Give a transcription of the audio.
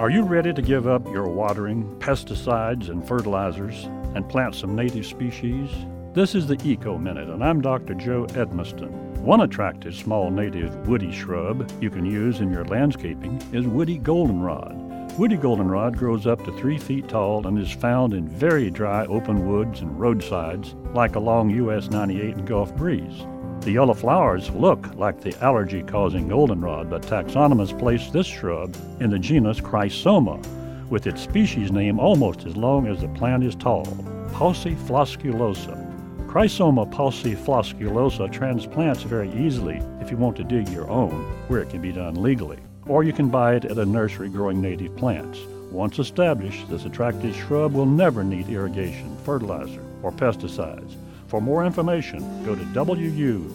Are you ready to give up your watering, pesticides, and fertilizers and plant some native species? This is the Eco Minute, and I'm Dr. Joe Edmiston. One attractive small native woody shrub you can use in your landscaping is woody goldenrod. Woody goldenrod grows up to three feet tall and is found in very dry open woods and roadsides, like along US 98 and Gulf Breeze. The yellow flowers look like the allergy causing goldenrod, but taxonomists place this shrub in the genus Chrysoma, with its species name almost as long as the plant is tall Pauciflosculosa. Chrysoma pauciflosculosa transplants very easily if you want to dig your own, where it can be done legally. Or you can buy it at a nursery growing native plants. Once established, this attractive shrub will never need irrigation, fertilizer, or pesticides. For more information, go to wuwf.org.